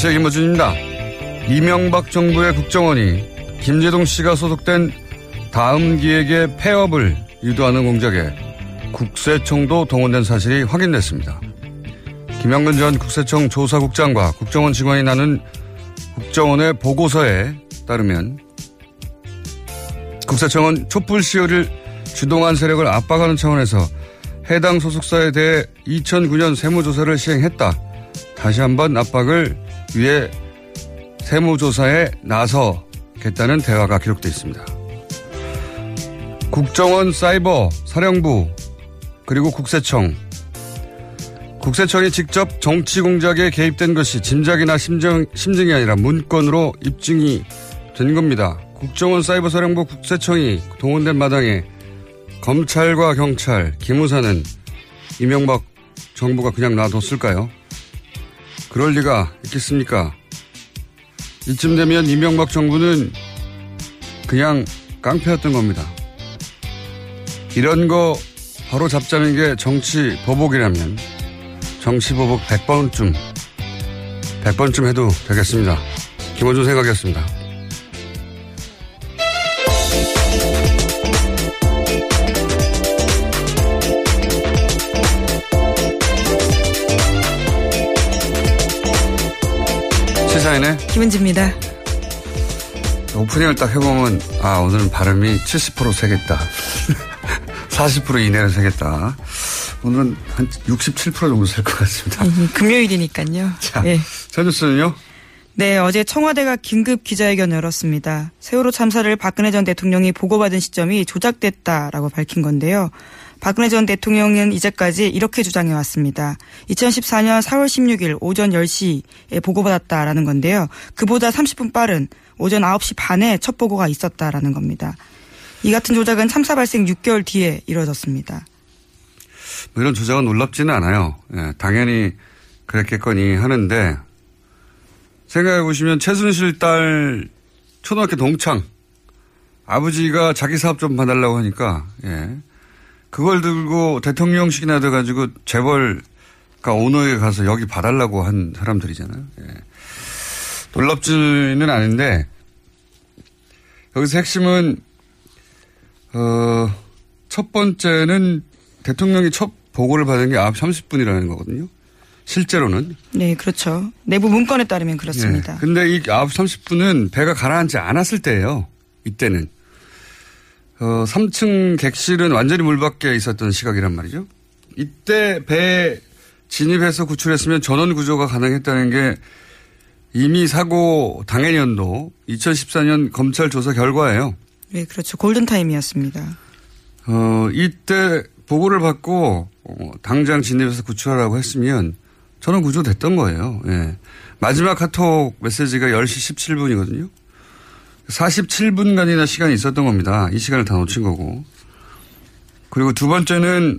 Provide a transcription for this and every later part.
안녕하세요. 김호준입니다. 이명박 정부의 국정원이 김재동 씨가 소속된 다음 기획의 폐업을 유도하는 공작에 국세청도 동원된 사실이 확인됐습니다. 김영근 전 국세청 조사국장과 국정원 직원이 나눈 국정원의 보고서에 따르면 국세청은 촛불 시위를 주동한 세력을 압박하는 차원에서 해당 소속사에 대해 2009년 세무조사를 시행했다. 다시 한번 압박을 위해 세무조사에 나서겠다는 대화가 기록되어 있습니다. 국정원 사이버 사령부 그리고 국세청 국세청이 직접 정치 공작에 개입된 것이 짐작이나 심정, 심증이 아니라 문건으로 입증이 된 겁니다. 국정원 사이버 사령부 국세청이 동원된 마당에 검찰과 경찰, 기무사는 이명박 정부가 그냥 놔뒀을까요? 그럴 리가 있겠습니까? 이쯤 되면 이명박 정부는 그냥 깡패였던 겁니다. 이런 거 바로 잡자는 게 정치 보복이라면 정치 보복 100번쯤 100번쯤 해도 되겠습니다. 김원준 생각이었습니다. 김은지입니다. 오프닝을 딱 해보면 아 오늘은 발음이 70% 세겠다. 40% 이내로 세겠다. 오늘은 한 67% 정도 셀 것 같습니다. 음, 금요일이니까요. 자, 네. 첫 뉴스는요? 네, 어제 청와대가 긴급 기자회견 열었습니다. 세월호 참사를 박근혜 전 대통령이 보고받은 시점이 조작됐다라고 밝힌 건데요. 박근혜 전 대통령은 이제까지 이렇게 주장해 왔습니다. 2014년 4월 16일 오전 10시에 보고받았다라는 건데요. 그보다 30분 빠른 오전 9시 반에 첫 보고가 있었다라는 겁니다. 이 같은 조작은 참사 발생 6개월 뒤에 이뤄졌습니다. 뭐 이런 조작은 놀랍지는 않아요. 예, 당연히 그랬겠거니 하는데 생각해 보시면 최순실 딸 초등학교 동창 아버지가 자기 사업 좀 봐달라고 하니까 예. 그걸 들고 대통령식이나 돼가지고 재벌가 오너에 가서 여기 봐달라고 한 사람들이잖아요. 예. 놀랍지는 않은데 여기서 핵심은 어, 첫 번째는 대통령이 첫 보고를 받은 게 9시 30분이라는 거거든요. 실제로는. 네, 그렇죠. 내부 문건에 따르면 그렇습니다. 예. 근데 이 9시 30분은 배가 가라앉지 않았을 때예요. 이때는. 어, 3층 객실은 완전히 물 밖에 있었던 시각이란 말이죠. 이때 배 진입해서 구출했으면 전원 구조가 가능했다는 게 이미 사고 당해년도 2014년 검찰 조사 결과예요. 네, 그렇죠. 골든타임이었습니다. 어, 이때 보고를 받고 어, 당장 진입해서 구출하라고 했으면 저는 구조됐던 거예요. 예. 마지막 카톡 메시지가 10시 17분이거든요. 47분간이나 시간이 있었던 겁니다. 이 시간을 다 놓친 거고. 그리고 두 번째는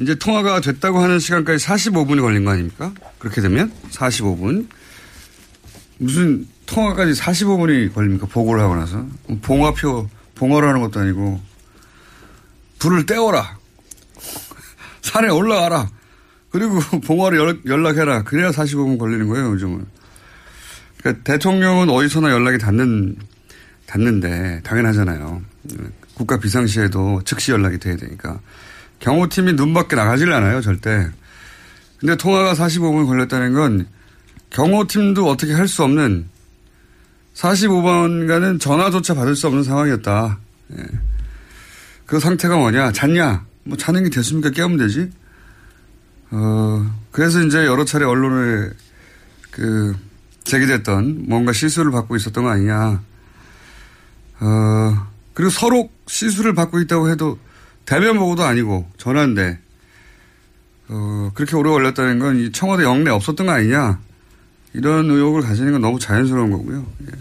이제 통화가 됐다고 하는 시간까지 45분이 걸린 거 아닙니까? 그렇게 되면 45분. 무슨 통화까지 45분이 걸립니까? 보고를 하고 나서. 봉화표, 봉화를 하는 것도 아니고. 불을 떼어라. 산에 올라가라. 그리고 봉화를 연락해라. 그래야 45분 걸리는 거예요, 요즘은. 그러니까 대통령은 어디서나 연락이 닿는, 닿는데, 당연하잖아요. 국가 비상시에도 즉시 연락이 돼야 되니까. 경호팀이 눈 밖에 나가질 않아요, 절대. 근데 통화가 45분 걸렸다는 건 경호팀도 어떻게 할 수 없는 45번간은 전화조차 받을 수 없는 상황이었다. 예. 그 상태가 뭐냐? 잤냐? 뭐 자는 게 됐습니까? 깨우면 되지? 어, 그래서 이제 여러 차례 언론에 그 제기됐던 뭔가 실수를 받고 있었던 거 아니냐. 어, 그리고 서로 실수를 받고 있다고 해도 대면 보고도 아니고 전화인데, 어, 그렇게 오래 걸렸다는 건 이 청와대 영내 없었던 거 아니냐. 이런 의혹을 가지는 건 너무 자연스러운 거고요. 예.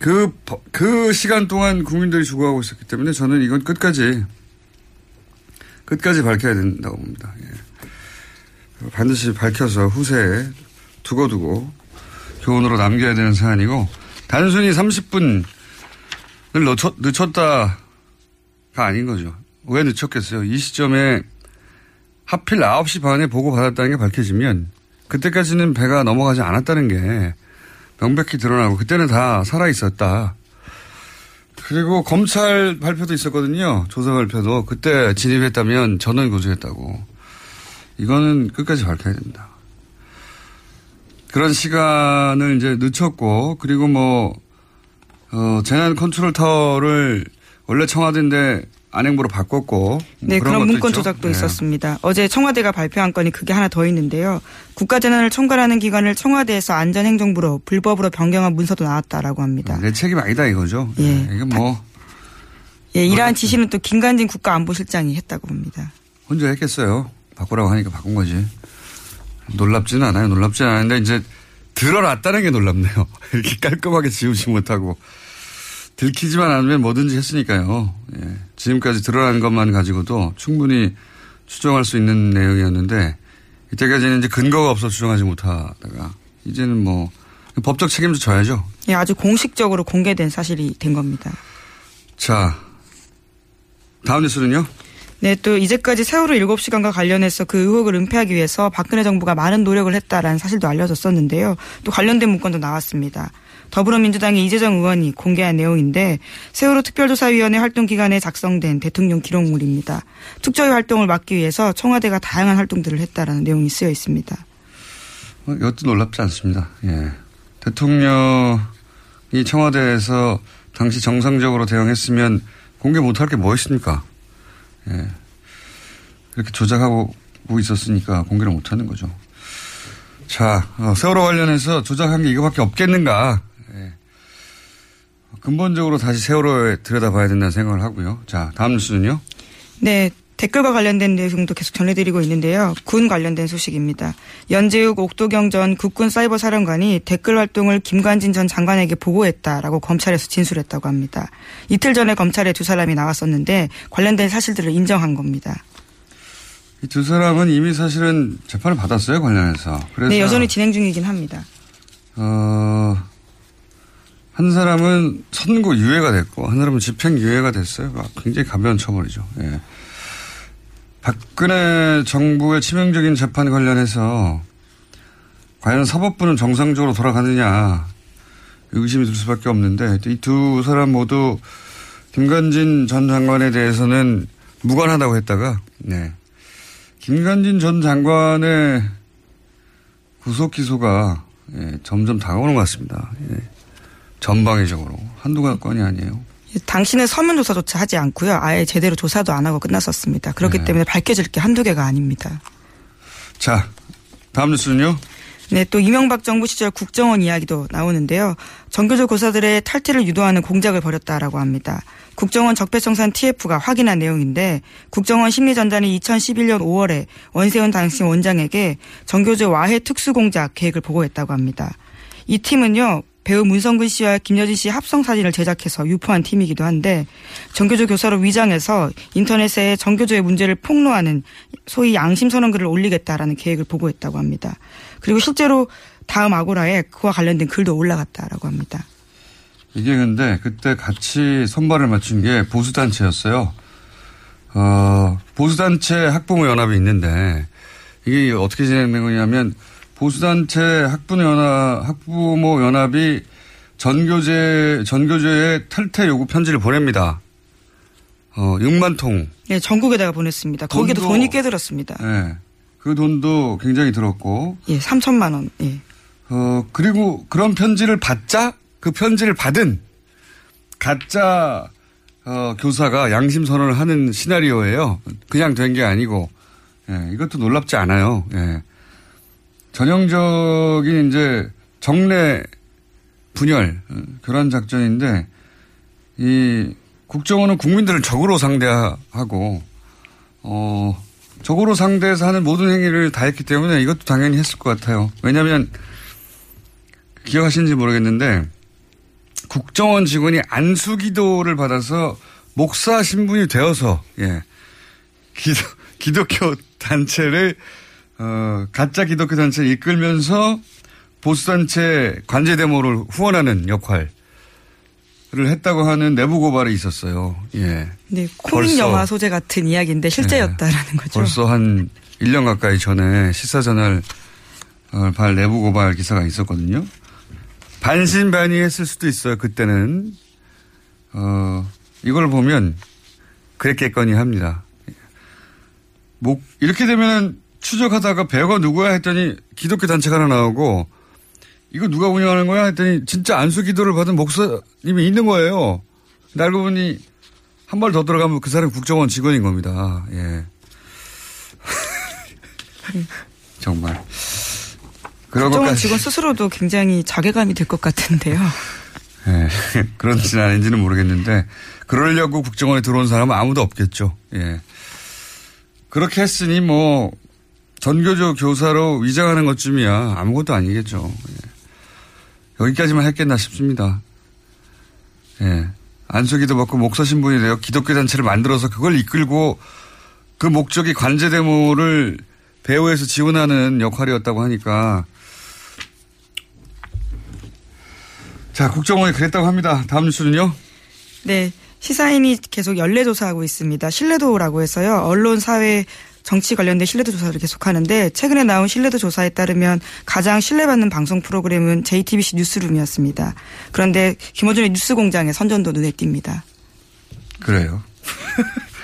그, 그 시간 동안 국민들이 죽어가고 있었기 때문에 저는 이건 끝까지, 끝까지 밝혀야 된다고 봅니다. 예. 반드시 밝혀서 후세에 두고두고 교훈으로 남겨야 되는 사안이고, 단순히 30분을 늦췄, 늦췄다가 아닌 거죠. 왜 늦췄겠어요? 이 시점에 하필 9시 반에 보고받았다는 게 밝혀지면 그때까지는 배가 넘어가지 않았다는 게 명백히 드러나고 그때는 다 살아 있었다. 그리고 검찰 발표도 있었거든요. 조사 발표도 그때 진입했다면 전원 구조했다고. 이거는 끝까지 밝혀야 됩니다. 그런 시간을 이제 늦췄고 그리고 뭐 어, 재난 컨트롤 타워를 원래 청와대인데 안행부로 바꿨고 뭐 네 그런, 그런 문건 있죠. 조작도 네. 있었습니다. 어제 청와대가 발표한 건이 그게 하나 더 있는데요. 국가재난을 총괄하는 기관을 청와대에서 안전행정부로 불법으로 변경한 문서도 나왔다라고 합니다. 내 책임 아니다 이거죠. 예. 네, 이건 뭐 예, 이러한 지시는 또 김관진 국가안보실장이 했다고 봅니다. 혼자 했겠어요. 바꾸라고 하니까 바꾼 거지. 놀랍지는 않아요. 놀랍지는 않은데 이제 드러났다는 게 놀랍네요. 이렇게 깔끔하게 지우지 못하고 들키지만 않으면 뭐든지 했으니까요. 예. 지금까지 드러난 것만 가지고도 충분히 추정할 수 있는 내용이었는데 이때까지는 이제 근거가 없어 추정하지 못하다가 이제는 뭐 법적 책임도 져야죠. 예, 아주 공식적으로 공개된 사실이 된 겁니다. 자, 다음 뉴스는요? 네, 또 이제까지 세월호 7시간과 관련해서 그 의혹을 은폐하기 위해서 박근혜 정부가 많은 노력을 했다라는 사실도 알려졌었는데요. 또 관련된 문건도 나왔습니다. 더불어민주당의 이재정 의원이 공개한 내용인데 세월호 특별조사위원회 활동 기간에 작성된 대통령 기록물입니다. 특조위 활동을 막기 위해서 청와대가 다양한 활동들을 했다라는 내용이 쓰여 있습니다. 어, 이것도 놀랍지 않습니다. 예. 대통령이 청와대에서 당시 정상적으로 대응했으면 공개 못할 게뭐 있습니까? 예. 이렇게 조작하고 있었으니까 공개를 못하는 거죠. 자, 어, 세월호 관련해서 조작한 게 이거밖에 없겠는가. 예. 근본적으로 다시 세월호에 들여다봐야 된다는 생각을 하고요. 자, 다음 뉴스는요. 네. 댓글과 관련된 내용도 계속 전해드리고 있는데요. 군 관련된 소식입니다. 연재욱 옥도경 전 국군 사이버 사령관이 댓글 활동을 김관진 전 장관에게 보고했다라고 검찰에서 진술했다고 합니다. 이틀 전에 검찰에 두 사람이 나왔었는데 관련된 사실들을 인정한 겁니다. 이 두 사람은 이미 사실은 재판을 받았어요, 관련해서. 그래서. 네, 여전히 진행 중이긴 합니다. 어, 한 사람은 선고 유예가 됐고, 한 사람은 집행 유예가 됐어요. 아, 굉장히 가벼운 처벌이죠. 예. 박근혜 정부의 치명적인 재판 관련해서 과연 사법부는 정상적으로 돌아가느냐 의심이 들 수밖에 없는데 이 두 사람 모두 김관진 전 장관에 대해서는 무관하다고 했다가 네. 김관진 전 장관의 구속 기소가 예, 점점 다가오는 것 같습니다. 예. 전방위적으로 한두 건이 아니에요. 당신은 서면 조사조차 하지 않고요. 아예 제대로 조사도 안 하고 끝났었습니다. 그렇기 네. 때문에 밝혀질 게 한두 개가 아닙니다. 자, 다음 뉴스는요. 네, 또 이명박 정부 시절 국정원 이야기도 나오는데요. 정교조 교사들의 탈퇴를 유도하는 공작을 벌였다라고 합니다. 국정원 적폐청산 TF가 확인한 내용인데 국정원 심리전단이 2011년 5월에 원세훈 당시 원장에게 정교조 와해 특수공작 계획을 보고했다고 합니다. 이 팀은요. 배우 문성근 씨와 김여진 씨 합성 사진을 제작해서 유포한 팀이기도 한데 정교조 교사로 위장해서 인터넷에 정교조의 문제를 폭로하는 소위 양심 선언 글을 올리겠다라는 계획을 보고했다고 합니다. 그리고 실제로 다음 아고라에 그와 관련된 글도 올라갔다라고 합니다. 이게 근데 그때 같이 선발을 맞춘 게 보수단체였어요. 어, 보수단체 학부모 연합이 있는데 이게 어떻게 진행된 거냐면 보수단체 학부모 연합, 학부모 연합이 전교제, 전교제에 탈퇴 요구 편지를 보냅니다. 어, 6만 통. 예, 전국에다가 보냈습니다. 거기도 돈이 꽤 들었습니다. 예. 그 돈도 굉장히 들었고, 예, 3천만 원. 예. 어, 그리고 그런 편지를 받자 그 편지를 받은 가짜 어, 교사가 양심 선언을 하는 시나리오예요. 그냥 된 게 아니고, 예, 이것도 놀랍지 않아요. 예. 전형적인 이제 정례 분열 어, 교란 작전인데 이 국정원은 국민들을 적으로 상대하고 어 적으로 상대해서 하는 모든 행위를 다 했기 때문에 이것도 당연히 했을 것 같아요. 왜냐하면 기억하시는지 모르겠는데 국정원 직원이 안수기도를 받아서 목사 신분이 되어서 예 기도, 기독교 단체를 어, 가짜 기독교 단체를 이끌면서 보수단체 관제 데모를 후원하는 역할을 했다고 하는 내부 고발이 있었어요. 예. 네, 코믹 영화 소재 같은 이야기인데 실제였다라는 거죠. 벌써 한 1년 가까이 전에 시사저널 어, 발 내부 고발 기사가 있었거든요. 반신반의했을 수도 있어요. 그때는 어, 이걸 보면 그랬겠거니 합니다. 목 이렇게 되면은 추적하다가 배우가 누구야 했더니 기독교 단체가 하나 나오고 이거 누가 운영하는 거야 했더니 진짜 안수 기도를 받은 목사님이 있는 거예요. 근데 알고 보니 한 발 더 들어가면 그 사람 국정원 직원인 겁니다. 예. 정말. 그런 국정원. 직원 스스로도 굉장히 자괴감이 들 것 같은데요. 예. 그런지는 아닌지는 모르겠는데, 그러려고 국정원에 들어온 사람은 아무도 없겠죠. 예. 그렇게 했으니 뭐, 전교조 교사로 위장하는 것쯤이야 아무것도 아니겠죠. 예. 여기까지만 했겠나 싶습니다. 예. 안수기도 받고 목사 신분이 되어 기독교 단체를 만들어서 그걸 이끌고 그 목적이 관제 데모를 배후에서 지원하는 역할이었다고 하니까 자, 국정원이 그랬다고 합니다. 다음 뉴스는요? 네. 시사인이 계속 연례 조사하고 있습니다. 신뢰도라고 해서요. 언론, 사회, 정치 관련된 신뢰도 조사를 계속하는데 최근에 나온 신뢰도 조사에 따르면 가장 신뢰받는 방송 프로그램은 JTBC 뉴스룸이었습니다. 그런데 김어준의 뉴스공장의 선전도 눈에 띕니다. 그래요.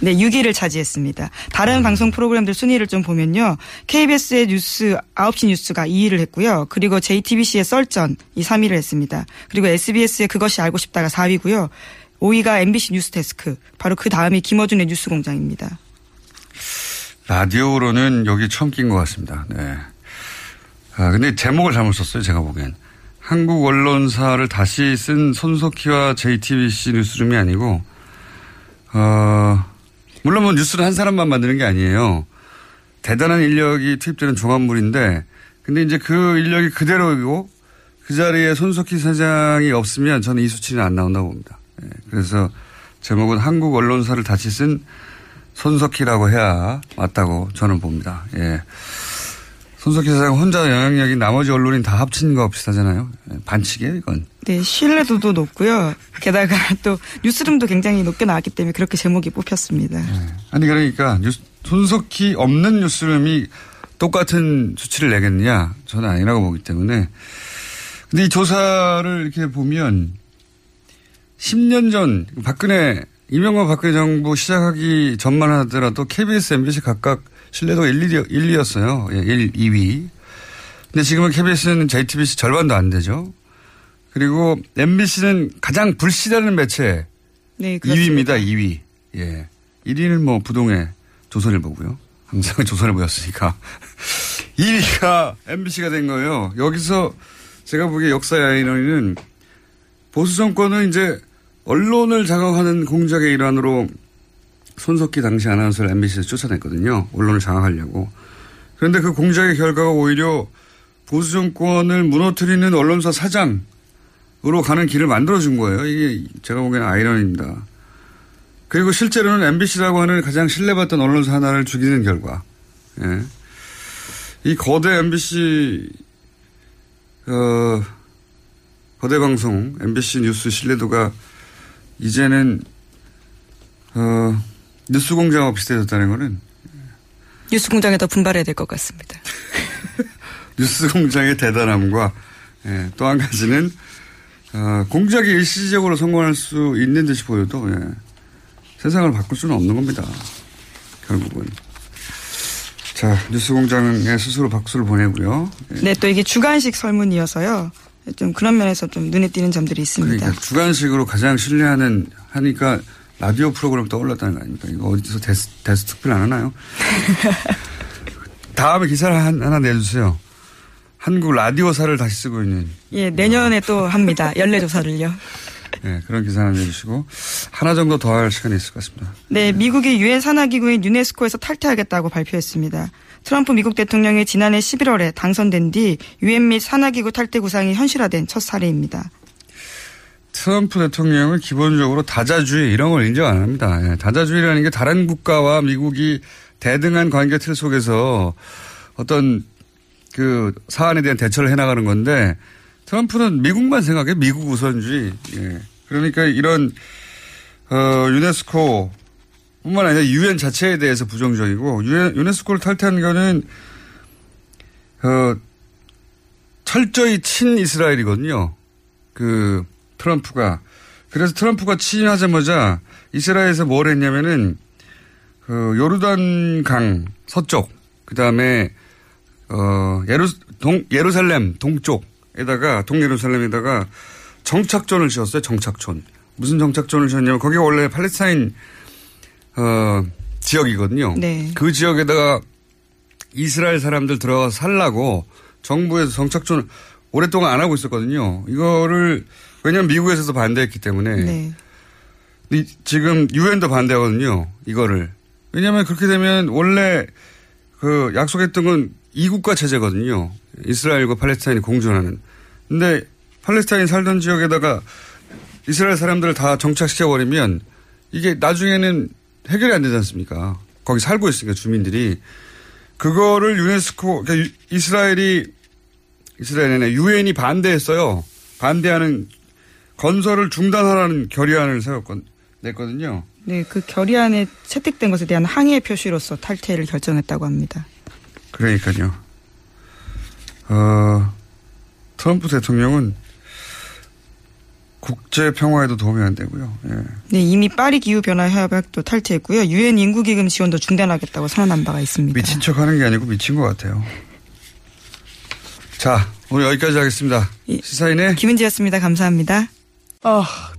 네, 6위를 차지했습니다. 다른 방송 프로그램들 순위를 좀 보면요. KBS의 뉴스 9시 뉴스가 2위를 했고요. 그리고 JTBC의 썰전 이 3위를 했습니다. 그리고 SBS의 그것이 알고 싶다가 4위고요. 5위가 MBC 뉴스데스크. 바로 그 다음이 김어준의 뉴스공장입니다. 라디오로는 여기 처음 낀 것 같습니다. 네. 아, 근데 제목을 잘못 썼어요, 제가 보기엔. 한국 언론사를 다시 쓴 손석희와 JTBC 뉴스룸이 아니고, 어, 물론 뭐 뉴스를 한 사람만 만드는 게 아니에요. 대단한 인력이 투입되는 종합물인데, 근데 이제 그 인력이 그대로이고, 그 자리에 손석희 사장이 없으면 저는 이 수치는 안 나온다고 봅니다. 예, 그래서 제목은 한국 언론사를 다시 쓴 손석희라고 해야 맞다고 저는 봅니다. 예. 손석희 사장 혼자 영향력이 나머지 언론인 다 합친 거 비슷하잖아요. 예, 반칙이에요, 이건. 네, 신뢰도도 높고요. 게다가 또 뉴스룸도 굉장히 높게 나왔기 때문에 그렇게 제목이 뽑혔습니다. 아니, 그러니까 뉴스, 손석희 없는 뉴스룸이 똑같은 수치를 내겠느냐? 저는 아니라고 보기 때문에. 근데 이 조사를 이렇게 보면 10년 전 박근혜 이명박 박근혜 정부 시작하기 전만 하더라도 KBS, MBC 각각 신뢰도가 1, 2, 1, 2였어요. 예, 1, 2위. 근데 지금은 KBS는 JTBC 절반도 안 되죠. 그리고 MBC는 가장 불신하는 매체 네, 그렇습니다. 2위입니다, 2위. 예. 1위는 뭐 부동의 조선일보고요. 항상 조선일보였으니까. 2위가 MBC가 된 거예요. 여기서 제가 보기에 역사의 아이러니는 보수 정권은 이제 언론을 장악하는 공작의 일환으로 손석희 당시 아나운서를 MBC에서 쫓아냈거든요. 언론을 장악하려고. 그런데 그 공작의 결과가 오히려 보수 정권을 무너뜨리는 언론사 사장으로 가는 길을 만들어준 거예요. 이게 제가 보기에는 아이러니입니다. 그리고 실제로는 MBC라고 하는 가장 신뢰받던 언론사 하나를 죽이는 결과. 예. 이 거대 MBC, 어, 거대 방송, MBC 뉴스 신뢰도가 이제는, 어, 뉴스 공장하고 비슷해졌다는 거는 뉴스 공장에 더 분발해야 될 것 같습니다. 뉴스 공장의 대단함과 예, 또 한 가지는 어, 공작이 일시적으로 성공할 수 있는 듯이 보여도 예, 세상을 바꿀 수는 없는 겁니다. 결국은. 자, 뉴스 공장에 스스로 박수를 보내고요. 예. 네, 또 이게 주간식 설문이어서요. 좀 그런 면에서 좀 눈에 띄는 점들이 있습니다. 그러니까 주관식으로 가장 신뢰하는 하니까 라디오 프로그램 떠올랐다는 거 아닙니까? 이거 어디서 데스, 데스 투표를 안 하나요? 다음에 기사를 한, 하나 내주세요. 한국 라디오사를 다시 쓰고 있는. 예, 내년에 또 합니다. 연례조사를요. 네, 그런 기사 하나 내주시고 하나 정도 더 할 시간이 있을 것 같습니다. 네, 미국이 유엔 산하기구인 유네스코에서 탈퇴하겠다고 발표했습니다. 트럼프 미국 대통령이 지난해 11월에 당선된 뒤 유엔 및 산하기구 탈퇴 구상이 현실화된 첫 사례입니다. 트럼프 대통령은 기본적으로 다자주의 이런 걸 인정 안 합니다. 예, 다자주의라는 게 다른 국가와 미국이 대등한 관계 틀 속에서 어떤 그 사안에 대한 대처를 해나가는 건데 트럼프는 미국만 생각해 미국 우선주의. 예. 그러니까 이런 어, 유네스코 뿐만 아니라 유엔 자체에 대해서 부정적이고 유엔, 유네스코를 탈퇴한 거는 어, 철저히 친 이스라엘이거든요. 그 트럼프가 그래서 트럼프가 취임하자마자 이스라엘에서 뭘 했냐면은 그 요르단 강 서쪽 그다음에 어 예루 동 예루살렘 동쪽에다가 동예루살렘에다가 정착존을 지었어요. 정착촌. 무슨 정착존을 지었냐면 거기가 원래 팔레스타인 어 지역이거든요. 네. 그 지역에다가 이스라엘 사람들 들어가 살라고 정부에서 정착촌을 오랫동안 안 하고 있었거든요. 이거를 왜냐하면 미국에서도 반대했기 때문에 네. 이- 지금 유엔도 반대하거든요. 이거를 왜냐하면 그렇게 되면 원래 그 약속했던 건 이국가 체제거든요. 이스라엘과 팔레스타인이 공존하는. 근데 팔레스타인 살던 지역에다가 이스라엘 사람들을 다 정착시켜 버리면 이게 나중에는 해결이 안 되지 않습니까? 거기 살고 있으니까 주민들이 그거를 유네스코 그러니까 유- 이스라엘이 이스라엘에 유엔이 반대했어요. 반대하는 건설을 중단하라는 결의안을 세웠건 냈거든요. 네, 그 결의안에 채택된 것에 대한 항의의 표시로서 탈퇴를 결정했다고 합니다. 그러니까요. 어, 트럼프 대통령은 국제 평화에도 도움이 안 되고요. 예. 네, 이미 파리 기후 변화 협약도 탈퇴했고요. 유엔 인구 기금 지원도 중단하겠다고 선언한 바가 있습니다. 미친 척 하는 게 아니고 미친 것 같아요. 자, 오늘 여기까지 하겠습니다. 예. 시사인의 김은지였습니다. 감사합니다. 아,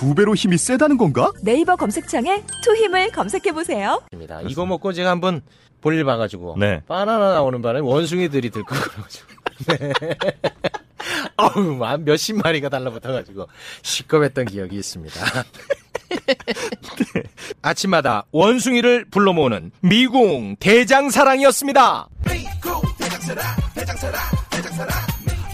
두 배로 힘이 세다는 건가? 네이버 검색창에 투 힘을 검색해 보세요. 입니다. 이거 먹고 제가 한번 볼일 봐가지고 네. 바나나 나오는 바람에 원숭이들이 들고 그래가지고 네. 어우 만 몇십 마리가 달라붙어가지고 식겁했던 기억이 있습니다. 아침마다 원숭이를 불러 모으는 미궁 대장사랑이었습니다. 장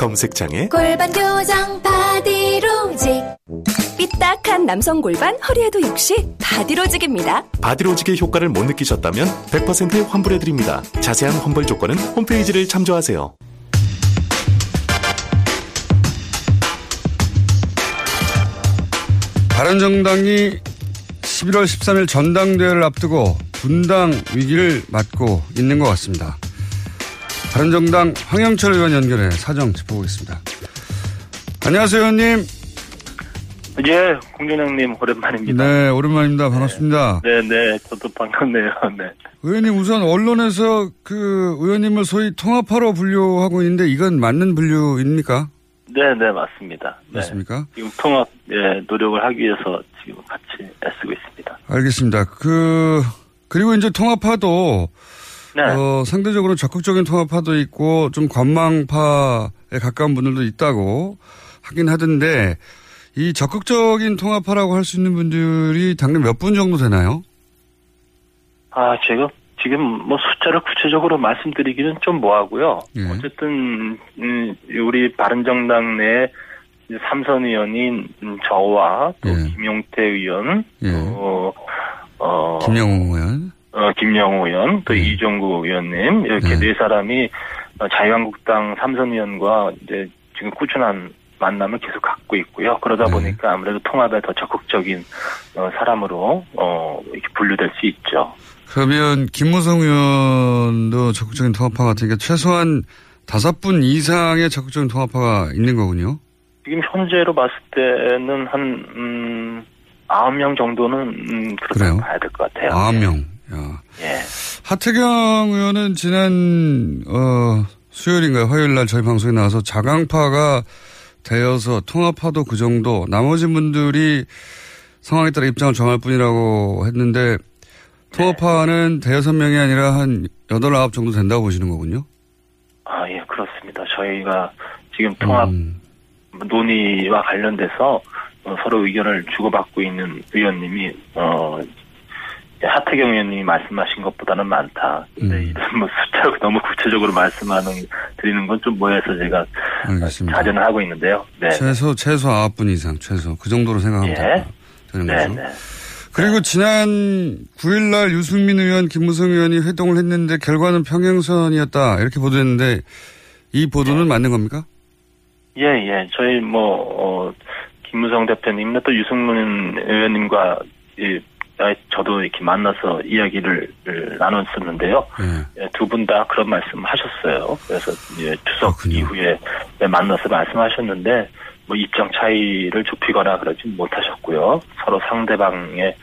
검색창에 골반 교정 바디로직 딱딱한 남성 골반 허리에도 역시 바디로직입니다. 바디로직의 효과를 못 느끼셨다면 100% 환불해드립니다. 자세한 환불 조건은 홈페이지를 참조하세요. 바른정당이 11월 13일 전당대회를 앞두고 분당 위기를 맞고 있는 것 같습니다. 바른정당 황영철 의원 연결해 사정 짚어보겠습니다. 안녕하세요, 의원님. 예, 공준영님 오랜만입니다. 네, 오랜만입니다. 반갑습니다. 네, 네, 저도 반갑네요. 네. 의원님 우선 언론에서 그 의원님을 소위 통합하로 분류하고 있는데 이건 맞는 분류입니까? 네, 네, 맞습니다. 네. 맞습니까? 지금 통합 예, 노력을 하기 위해서 지금 같이 애쓰고 있습니다. 알겠습니다. 그 그리고 이제 통합파도 네. 어, 상대적으로 적극적인 통합파도 있고 좀 관망파에 가까운 분들도 있다고 하긴 하던데 이 적극적인 통합파라고 할 수 있는 분들이 당내 몇 분 정도 되나요? 아, 제가 지금 뭐 숫자를 구체적으로 말씀드리기는 좀 뭐하고요. 예. 어쨌든 음, 우리 바른정당 내 삼선 의원인 음, 저와 또 김용태 의원, 예. 또 어, 김영호 의원. 어, 김영호 의원, 또 이종구 의원님 이렇게 네, 사람이 어, 자유한국당 삼선 의원과 이제 지금 꾸준한 만남을 계속 갖고 있고요. 그러다 보니까 아무래도 통합에 더 적극적인 어, 사람으로 어, 이렇게 분류될 수 있죠. 그러면 김무성 의원도 적극적인 통합파 같으니까 최소한 다섯 분 이상의 적극적인 통합파가 있는 거군요. 지금 현재로 봤을 때는 한 음, 아홉 명 정도는 음, 그렇게 봐야 될 것 같아요. 아홉 명. 예. 하태경 의원은 지난 어, 수요일인가요? 화요일 날 저희 방송에 나와서 자강파가 되어서 통합파도 그 정도 나머지 분들이 상황에 따라 입장을 정할 뿐이라고 했는데 통합파는 대여섯 명이 아니라 한 여덟 아홉 정도 된다고 보시는 거군요. 아, 예, 그렇습니다. 저희가 지금 통합 논의와 관련돼서 어, 서로 의견을 주고받고 있는 의원님이 어 하태경 의원님이 말씀하신 것보다는 많다. 근데 이런 뭐 숫자 너무 구체적으로 말씀하는 드리는 건 좀 뭐해서 제가 알겠습니다. 자제는 하고 있는데요. 네. 최소 최소 아홉 분 이상 최소 그 정도로 생각하면 예. 되는 네, 거죠. 네. 그리고 지난 9일 날 유승민 의원, 김무성 의원이 회동을 했는데 결과는 평행선이었다 이렇게 보도했는데 이 보도는 맞는 겁니까? 예, 예. 저희 뭐 어, 김무성 대표님, 또 유승민 의원님과 이, 아, 저도 이렇게 만나서 이야기를 나눴었는데요. 예, 두분 다 그런 말씀 하셨어요. 그래서 이제 추석 이후에 만나서 말씀하셨는데 뭐 입장 차이를 좁히거나 그러지 못하셨고요. 서로 상대방의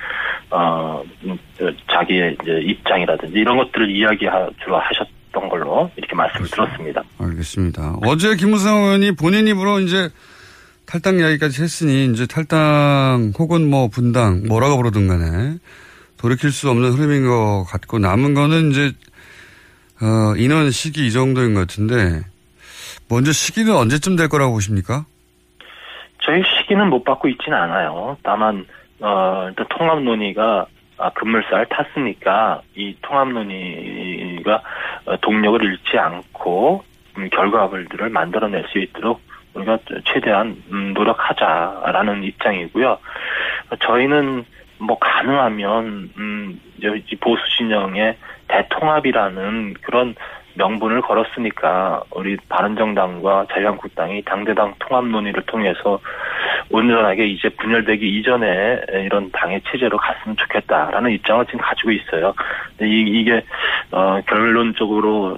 어 음, 저, 자기의 이제 입장이라든지 이런 것들을 이야기하 주로 하셨던 걸로 이렇게 말씀을 들었습니다. 알겠습니다. 어제 김무성 의원이 본인 입으로 이제 탈당 이야기까지 했으니 이제 탈당 혹은 뭐 분당 뭐라고 부르든 간에 돌이킬 수 없는 흐름인 것 같고 남은 거는 이제 어, 인원 시기 이 정도인 것 같은데 먼저 시기는 언제쯤 될 거라고 보십니까? 저희 시기는 못 받고 있지는 않아요. 다만 어, 일단 통합 논의가 아, 급물살 탔으니까 이 통합 논의가 어, 동력을 잃지 않고 음, 결과물들을 만들어낼 수 있도록 우리가 최대한 음, 노력하자라는 입장이고요. 저희는 뭐 가능하면 음, 이 보수 진영의 대통합이라는 그런 명분을 걸었으니까 우리 바른정당과 자유한국당이 당대당 통합 논의를 통해서 온전하게 이제 분열되기 이전에 이런 당의 체제로 갔으면 좋겠다라는 입장을 지금 가지고 있어요. 이, 이게 어, 결론적으로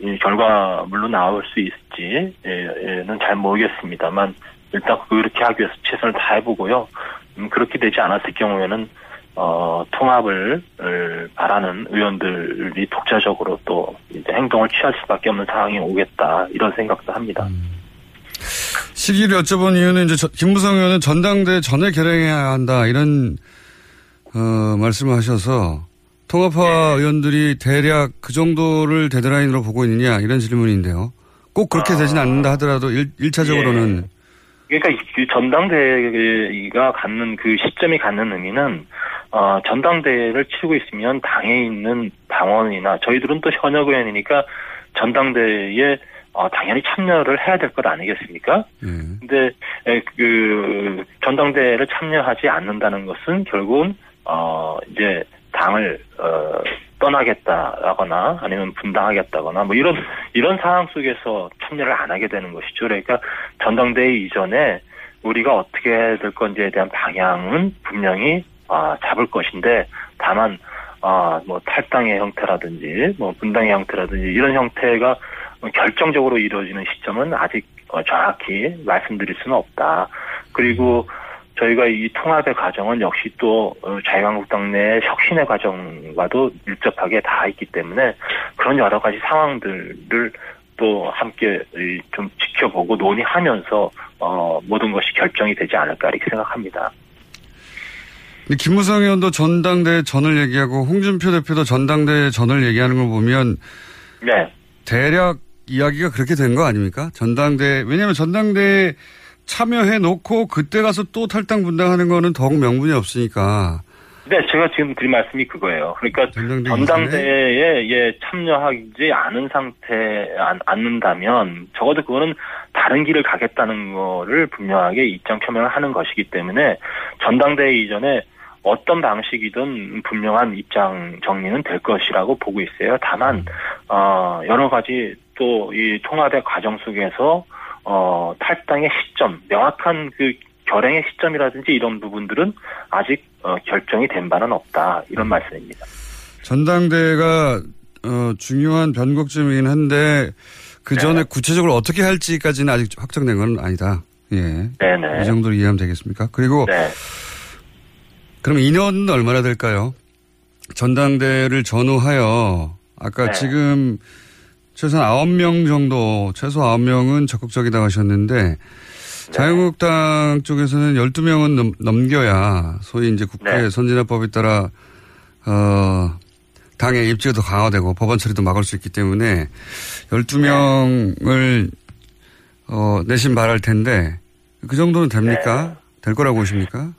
이 결과물로 나올 수 있을지는 잘 모르겠습니다만 일단 그렇게 하기 위해서 최선을 다해보고요. 음, 그렇게 되지 않았을 경우에는 어, 통합을 바라는 의원들이 독자적으로 또 이제 행동을 취할 수밖에 없는 상황이 오겠다 이런 생각도 합니다. 시기를 여쭤본 이유는 이제 저, 김무성 의원은 전당대 전에 결행해야 한다 이런 어, 말씀을 하셔서 통합화 의원들이 대략 그 정도를 데드라인으로 보고 있느냐 이런 질문인데요. 꼭 그렇게 되진 않는다 하더라도 일, 1차적으로는. 그러니까 그 전당대회가 갖는 그 시점이 갖는 의미는 어, 전당대회를 치르고 있으면 당에 있는 당원이나 저희들은 또 현역 의원이니까 전당대회에 어, 당연히 참여를 해야 될 것 아니겠습니까? 근데 에, 그 전당대회를 참여하지 않는다는 것은 결국은 어 이제 당을 어 떠나겠다라거나 아니면 분당하겠다거나 뭐 이런 이런 상황 속에서 참여를 안 하게 되는 것이죠. 그러니까 전당대회 이전에 우리가 어떻게 될 건지에 대한 방향은 분명히 아, 잡을 것인데 다만 아, 뭐 탈당의 형태라든지 뭐 분당의 형태라든지 이런 형태가 결정적으로 이루어지는 시점은 아직 어, 정확히 말씀드릴 수는 없다. 그리고 저희가 이 통합의 과정은 역시 또 어, 자유한국당 내 혁신의 과정과도 밀접하게 다 있기 때문에 그런 여러 가지 상황들을 또 함께 이, 좀 지켜보고 논의하면서 어, 모든 것이 결정이 되지 않을까 이렇게 생각합니다. 김무성 의원도 전당대회 전을 얘기하고 홍준표 대표도 전당대회 전을 얘기하는 걸 보면 네. 대략 이야기가 그렇게 된 거 아닙니까? 전당대회 왜냐하면 전당대회 참여해 놓고 그때 가서 또 탈당 분당하는 거는 더욱 명분이 없으니까 네, 제가 지금 드린 말씀이 그거예요. 그러니까 전당대회에 예, 참여하지 않은 상태 안, 않는다면 적어도 그거는 다른 길을 가겠다는 거를 분명하게 입장 표명을 하는 것이기 때문에 전당대회 이전에 어떤 방식이든 분명한 입장 정리는 될 것이라고 보고 있어요. 다만 어, 여러 가지 또 이 통합의 과정 속에서 어, 탈당의 시점, 명확한 그 결행의 시점이라든지 이런 부분들은 아직 어, 결정이 된 바는 없다 이런 말씀입니다. 전당대회가 어, 중요한 변곡점이긴 한데 그 전에 네. 구체적으로 어떻게 할지까지는 아직 확정된 건 아니다. 예. 네네. 이 정도로 이해하면 되겠습니까? 그리고 네. 그럼 인원은 얼마나 될까요? 전당대회를 전후하여 아까 네. 지금 최소한 9명 정도, 최소 9명은 적극적이다 하셨는데 네. 자유한국당 쪽에서는 12명은 넘, 넘겨야 소위 이제 국회 네. 선진화법에 따라 어 당의 입지가 더 강화되고 법안 처리도 막을 수 있기 때문에 12명을 어 내심 바랄 텐데 그 정도는 됩니까? 될 거라고 보십니까?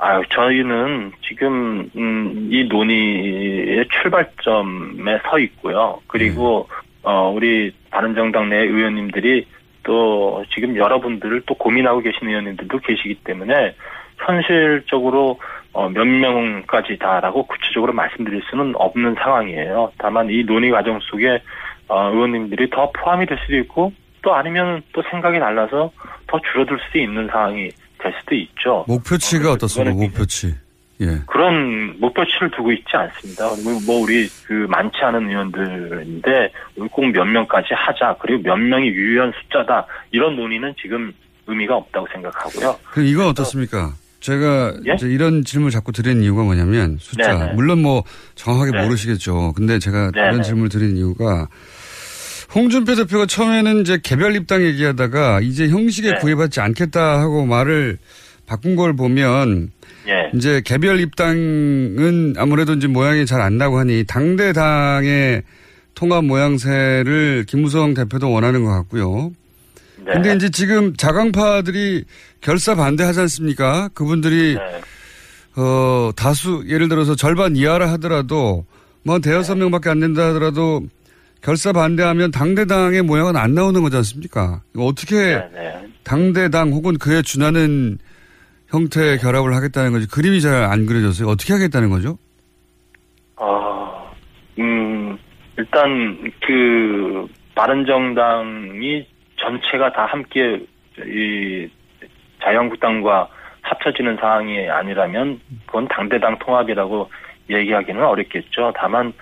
아유, 저희는 지금, 음, 이 논의의 출발점에 서 있고요. 그리고, 어, 우리 바른정당 내 의원님들이 또 지금 여러분들을 또 고민하고 계신 의원님들도 계시기 때문에 현실적으로 어, 몇 명까지 다라고 구체적으로 말씀드릴 수는 없는 상황이에요. 다만 이 논의 과정 속에 어, 의원님들이 더 포함이 될 수도 있고 또 아니면 또 생각이 달라서 더 줄어들 수도 있는 상황이 될 수도 있죠. 목표치가 어 떻습니까? 목표치. 예. 그런 목표치를 두고 있지 않습니다. 그리고 뭐 우리 그 많지 않은 의원들인데 우리 꼭 몇 명까지 하자 그리고 몇 명이 유효한 숫자다 이런 논의는 지금 의미가 없다고 생각하고요. 그럼 이건 어떻습니까? 제가 예? 이제 이런 질문을 자꾸 드리는 이유가 뭐냐면 숫자 네네. 물론 뭐 정확하게 네. 모르시겠죠. 근데 제가 네네. 이런 질문을 드리는 이유가 홍준표 대표가 처음에는 이제 개별 입당 얘기하다가 이제 형식에 네. 구애받지 않겠다 하고 말을 바꾼 걸 보면 예. 이제 개별 입당은 아무래도 이제 모양이 잘 안 나고 하니 당대 당의 통합 모양새를 김무성 대표도 원하는 것 같고요. 네. 근데 이제 지금 자강파들이 결사 반대하지 않습니까? 그분들이 네. 어 다수 예를 들어서 절반 이하라 하더라도 뭐 대여섯 명밖에 안 된다 하더라도 결사 반대하면 당대당의 모양은 안 나오는 거지 않습니까? 이거 어떻게 네. 당대당 혹은 그에 준하는 형태의 결합을 하겠다는 거지 그림이 잘 안 그려졌어요. 어떻게 하겠다는 거죠? 어, 음, 일단, 그, 바른정당이 전체가 다 함께, 이, 자유한국당과 합쳐지는 상황이 아니라면, 그건 당대당 통합이라고 얘기하기는 어렵겠죠. 다만,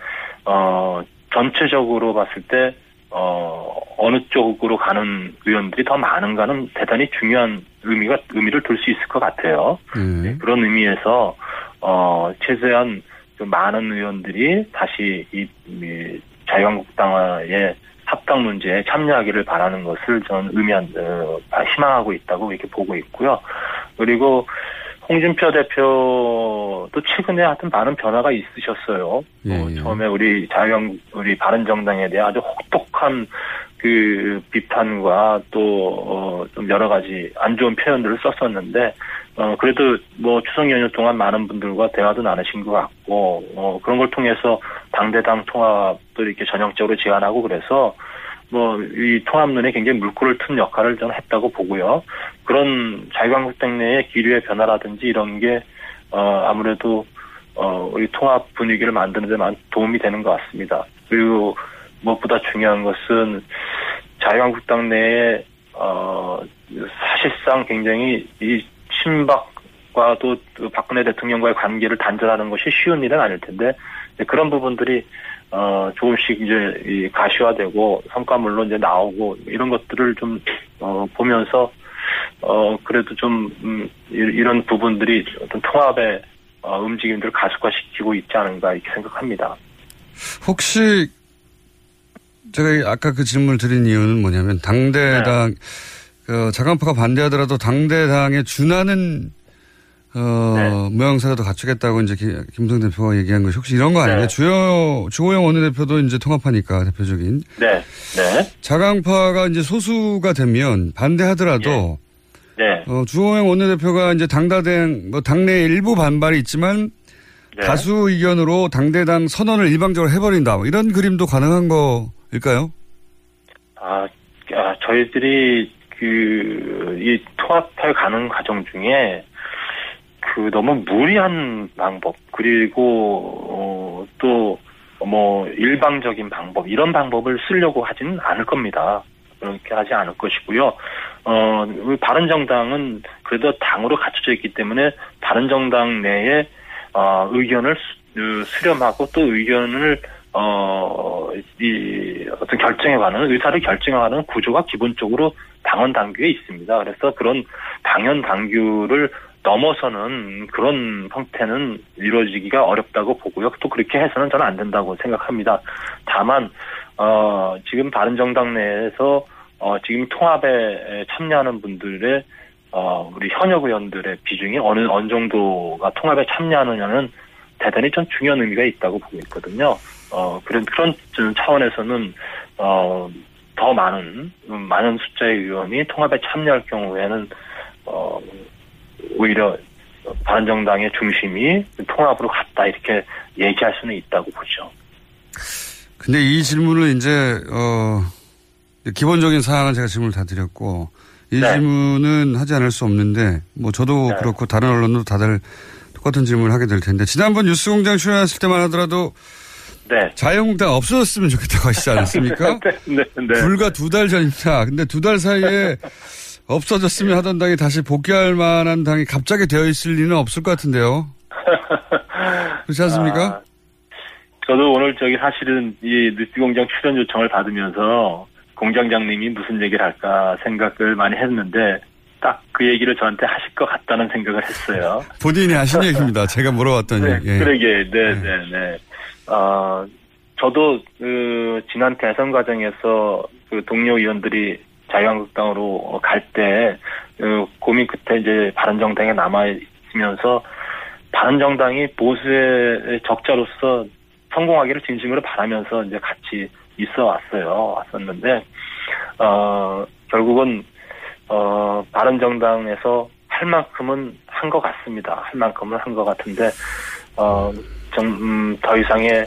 어, 전체적으로 봤을 때, 어, 어느 쪽으로 가는 의원들이 더 많은가는 대단히 중요한 의미가, 의미를 둘 수 있을 것 같아요. 네. 그런 의미에서 어 최대한 그 많은 의원들이 다시 이, 이 자유한국당의 합당 문제에 참여하기를 바라는 것을 저는 의미한 어, 희망하고 있다고 이렇게 보고 있고요. 그리고 홍준표 대표도 최근에 하여튼 많은 변화가 있으셨어요. 예, 어, 예. 처음에 우리 자유한 우리 바른정당에 대해 아주 혹독한 그 비판과 또좀 여러 가지 안 좋은 표현들을 썼었는데 어 그래도 뭐 추석 연휴 동안 많은 분들과 대화도 나누신 것 같고 어 그런 걸 통해서 당대당 통합도 이렇게 전형적으로 제안하고 그래서 뭐 이 통합론에 굉장히 물꼬를 튼 역할을 저는 했다고 보고요. 그런 자유한국당 내의 기류의 변화라든지 이런 게 어, 아무래도 어, 우리 통합 분위기를 만드는 데만 도움이 되는 것 같습니다. 그리고 무엇보다 중요한 것은 자유한국당 내에 어, 사실상 굉장히 이 친박과도 그 박근혜 대통령과의 관계를 단절하는 것이 쉬운 일은 아닐 텐데 그런 부분들이 어, 조금씩 이제 이 가시화되고 성과물로 이제 나오고 이런 것들을 좀 어, 보면서 어, 그래도 좀 음, 이- 이런 부분들이 어떤 통합의 어, 움직임들을 가속화시키고 있지 않은가 이렇게 생각합니다. 혹시 제가 아까 그 질문을 드린 이유는 뭐냐면 당대당 그 자간파가 반대하더라도 당대당에 준하는 어, 모양새라도 갖추겠다고 이제 기- 김성 대표가 얘기한 것이 혹시 이런 거 아니에요? 네. 주요 주호영 원내대표도 이제 통합하니까 대표적인 네, 네, 자강파가 이제 소수가 되면 반대하더라도 네. 어, 주호영 원내대표가 이제 당다당 뭐 당내 일부 반발이 있지만 네. 다수 의견으로 당대당 선언을 일방적으로 해버린다. 뭐 이런 그림도 가능한 거일까요? 아, 아, 저희들이 그, 이 통합해 가는 과정 중에 그 너무 무리한 방법, 그리고, 어, 또, 뭐, 일방적인 방법, 이런 방법을 쓰려고 하지는 않을 겁니다. 그렇게 하지 않을 것이고요. 어, 우리 바른정당은 그래도 당으로 갖춰져 있기 때문에 바른정당 내에, 어, 의견을 수- 어, 수렴하고 또 의견을 어, 이, 어떤 결정해가는, 의사를 결정해가는 구조가 기본적으로 당원 당규에 있습니다. 그래서 그런 당연 당규를 넘어서는 그런 형태는 이루어지기가 어렵다고 보고요. 또 그렇게 해서는 저는 안 된다고 생각합니다. 다만, 어, 지금 바른정당 내에서, 어, 지금 통합에 참여하는 분들의, 어, 우리 현역 의원들의 비중이 어느, 어느 정도가 통합에 참여하느냐는 대단히 좀 중요한 의미가 있다고 보고 있거든요. 어, 그런, 그런 차원에서는, 어, 더 많은, 음, 많은 숫자의 의원이 통합에 참여할 경우에는, 어, 오히려 바른정당의 중심이 통합으로 갔다 이렇게 얘기할 수는 있다고 보죠. 근데 이 질문을 이제, 어, 기본적인 사항은 제가 질문을 다 드렸고, 이 네. 질문은 하지 않을 수 없는데, 뭐 저도 그렇고 다른 언론도 다들 똑같은 질문을 하게 될 텐데, 지난번 뉴스공장 출연했을 때만 하더라도, 네. 자유한국당 없어졌으면 좋겠다고 하시지 않았습니까? 네, 네, 네. 불과 두 달 전입니다. 근데 두 달 사이에 없어졌으면 하던 당이 다시 복귀할 만한 당이 갑자기 되어 있을 리는 없을 것 같은데요. 그렇지 않습니까? 아, 저도 오늘 저기 사실은 이 뉴스 공장 출연 요청을 받으면서 공장장님이 무슨 얘기를 할까 생각을 많이 했는데 딱 그 얘기를 저한테 하실 것 같다는 생각을 했어요. 본인이 하신 얘기입니다. 제가 물어봤더니. 네, 예. 그러게, 네, 네, 네. 어, 저도 그 지난 대선 과정에서 그 동료 의원들이 자유한국당으로 갈때그 고민 끝에 이제 바른정당에 남아 있으면서 바른정당이 보수의 적자로서 성공하기를 진심으로 바라면서 이제 같이 있어 왔어요. 왔었는데 어 결국은 어 바른정당에서 할 만큼은 한 것 같습니다. 할 만큼은 한 것 같은데 어좀더 이상의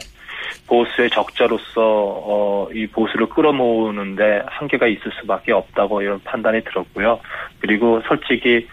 보수의 적자로서 어, 이 보수를 끌어모으는데 한계가 있을 수밖에 없다고 이런 판단이 들었고요. 그리고 솔직히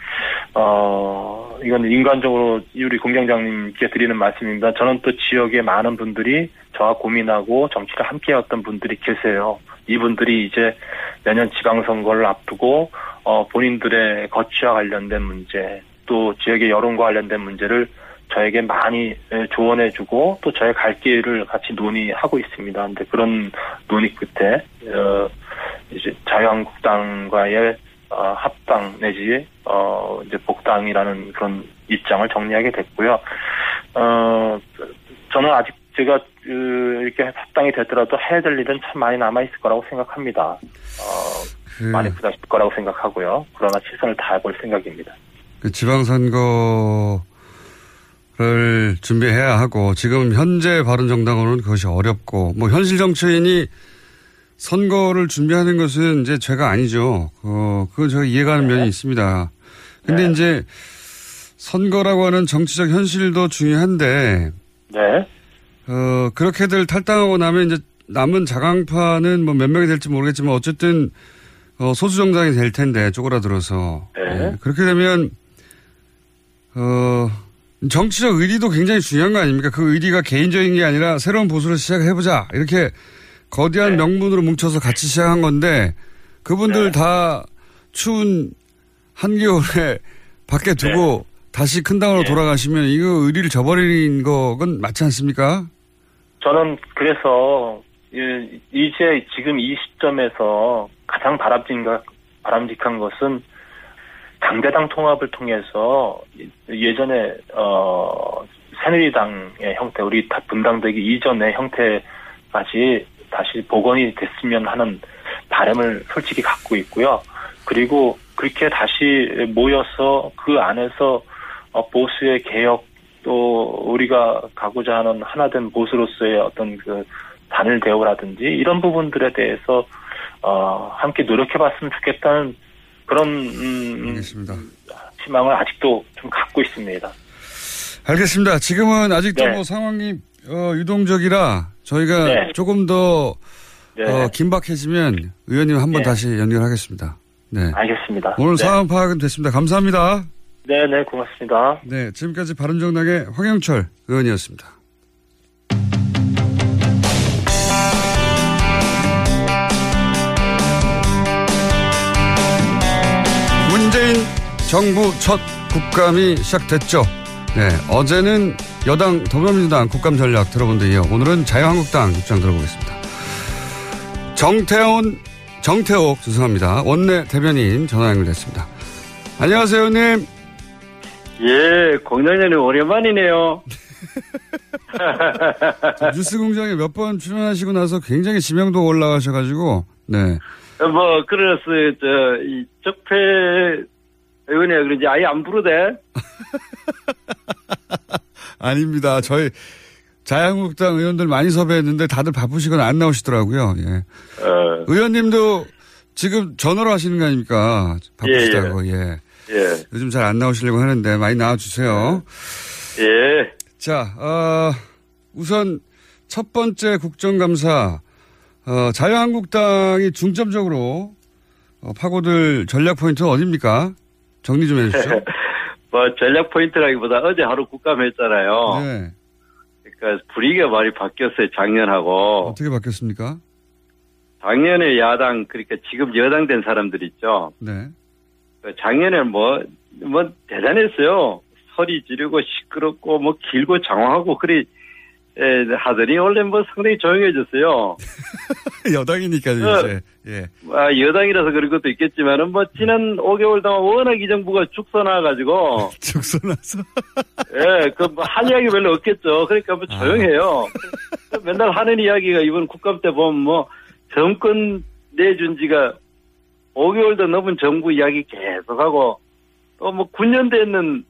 어 이건 인간적으로 우리 공장장님께 드리는 말씀입니다. 저는 또 지역에 많은 분들이 저와 고민하고 정치를 함께했던 분들이 계세요. 이분들이 이제 내년 지방선거를 앞두고 어 본인들의 거취와 관련된 문제 또 지역의 여론과 관련된 문제를 저에게 많이 예, 조언해주고 또 저의 갈 길을 같이 논의하고 있습니다. 근데 그런 논의 끝에 어 이제 자유한국당과의 어, 합당 내지 어 이제 복당이라는 그런 입장을 정리하게 됐고요. 어 저는 아직 제가 그, 이렇게 합당이 되더라도 해야 될 일은 참 많이 남아 있을 거라고 생각합니다. 어 많이 부닥칠 거라고 생각하고요. 그러나 최선을 다해볼 생각입니다. 그 지방선거 를 준비해야 하고 지금 현재 바른정당으로는 그것이 어렵고 뭐 현실 정치인이 선거를 준비하는 것은 이제 죄가 아니죠. 어, 그건 제가 이해가는 면이 있습니다. 근데 이제 선거라고 하는 정치적 현실도 중요한데 네. 어, 그렇게들 탈당하고 나면 이제 남은 자강파는 뭐 몇 명이 될지 모르겠지만 어쨌든 어, 소수 정당이 될 텐데 쪼그라들어서 네. 예, 그렇게 되면 어 정치적 의리도 굉장히 중요한 거 아닙니까? 그 의리가 개인적인 게 아니라 새로운 보수를 시작해보자 이렇게 거대한 네. 명분으로 뭉쳐서 같이 시작한 건데 그분들 다 추운 한겨울에 밖에 두고 다시 큰 당으로 돌아가시면 이거 의리를 저버린 거건 맞지 않습니까? 저는 그래서 이- 이제 지금 이 시점에서 가장 바람직한 것은 당대당 통합을 통해서 예전에 어 새누리당의 형태, 우리 다 분당되기 이전의 형태까지 다시 복원이 됐으면 하는 바람을 솔직히 갖고 있고요. 그리고 그렇게 다시 모여서 그 안에서 어, 보수의 개혁 또 우리가 가고자 하는 하나된 보수로서의 어떤 그 단일 대우라든지 이런 부분들에 대해서 어 함께 노력해봤으면 좋겠다는 그런 음, 희망을 아직도 좀 갖고 있습니다. 알겠습니다. 지금은 아직도 네. 뭐 상황이 어, 유동적이라 저희가 네. 조금 더 네. 어, 긴박해지면 의원님 한번 네. 다시 연결하겠습니다. 네. 알겠습니다. 오늘 네. 상황 파악은 됐습니다. 감사합니다. 네, 네, 고맙습니다. 네, 지금까지 바른정당의 황영철 의원이었습니다. 정부 첫 국감이 시작됐죠. 네, 어제는 여당 더불어민주당 국감 전략 들어본 데 이어 오늘은 자유한국당 입장 들어보겠습니다. 정태원, 정태옥, 죄송합니다. 원내 대변인 전화 연결됐습니다. 안녕하세요, 의원님. 예, 공장장님 오랜만이네요. 뉴스 공장에 몇 번 출연하시고 나서 굉장히 지명도 올라가셔가지고, 네. 뭐, 그래서, 저, 이, 적폐 의원이야 그런지 아예 안 부르대? 아닙니다. 저희 자유한국당 의원들 많이 섭외했는데 다들 바쁘시거나 안 나오시더라고요. 예. 어, 의원님도 지금 전화로 하시는 거 아닙니까? 바쁘시다고, 예. 예. 요즘 잘 안 나오시려고 하는데 많이 나와 주세요. 예. 자, 어, 우선 첫 번째 국정감사, 어, 자유한국당이 중점적으로 어, 파고들 전략 포인트는 어딥니까? 정리 좀 해주시죠. 뭐, 전략 포인트라기보다 어제 하루 국감했잖아요. 네. 그러니까 분위기가 많이 바뀌었어요, 작년하고. 어떻게 바뀌었습니까? 작년에 야당, 그러니까 지금 여당 된 사람들 있죠. 네. 그 작년에 뭐, 뭐, 대단했어요. 소리 지르고 시끄럽고, 뭐, 길고 장황하고, 에, 하더니 원래 뭐 상당히 조용해졌어요. 여당이니까요, 어. 이제. 예. 아, 여당이라서 그런 것도 있겠지만은 뭐, 지난 5개월 동안 워낙 이 정부가 죽서나가지고. 죽서나서? 예, 그, 뭐, 할 이야기 별로 없겠죠. 그러니까 뭐 조용해요. 맨날 하는 이야기가 이번 국감 때 보면 뭐, 정권 내준 지가 5개월도 넘은 정부 이야기 계속하고, 또 뭐, 9년 됐는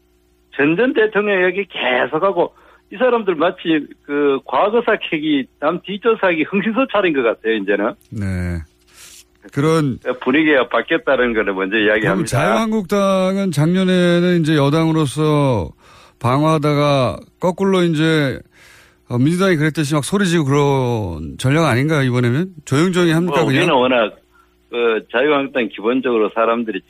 전전 대통령 이야기 계속하고, 이 사람들 마치 그 과거사 캐기, 남 뒷조사하기 흥신소 차린 것 같아요, 이제는. 네. 그런 분위기가 바뀌었다는 거를 먼저 이야기합니다. 자유한국당은 작년에는 이제 여당으로서 방어하다가 거꾸로 이제 어, 민주당이 그랬듯이 막 소리지고 그런 전략 아닌가요 이번에는 조용조용히 합니까 뭐 우리는 그냥? 워낙 그 자유한국당 기본적으로 사람들이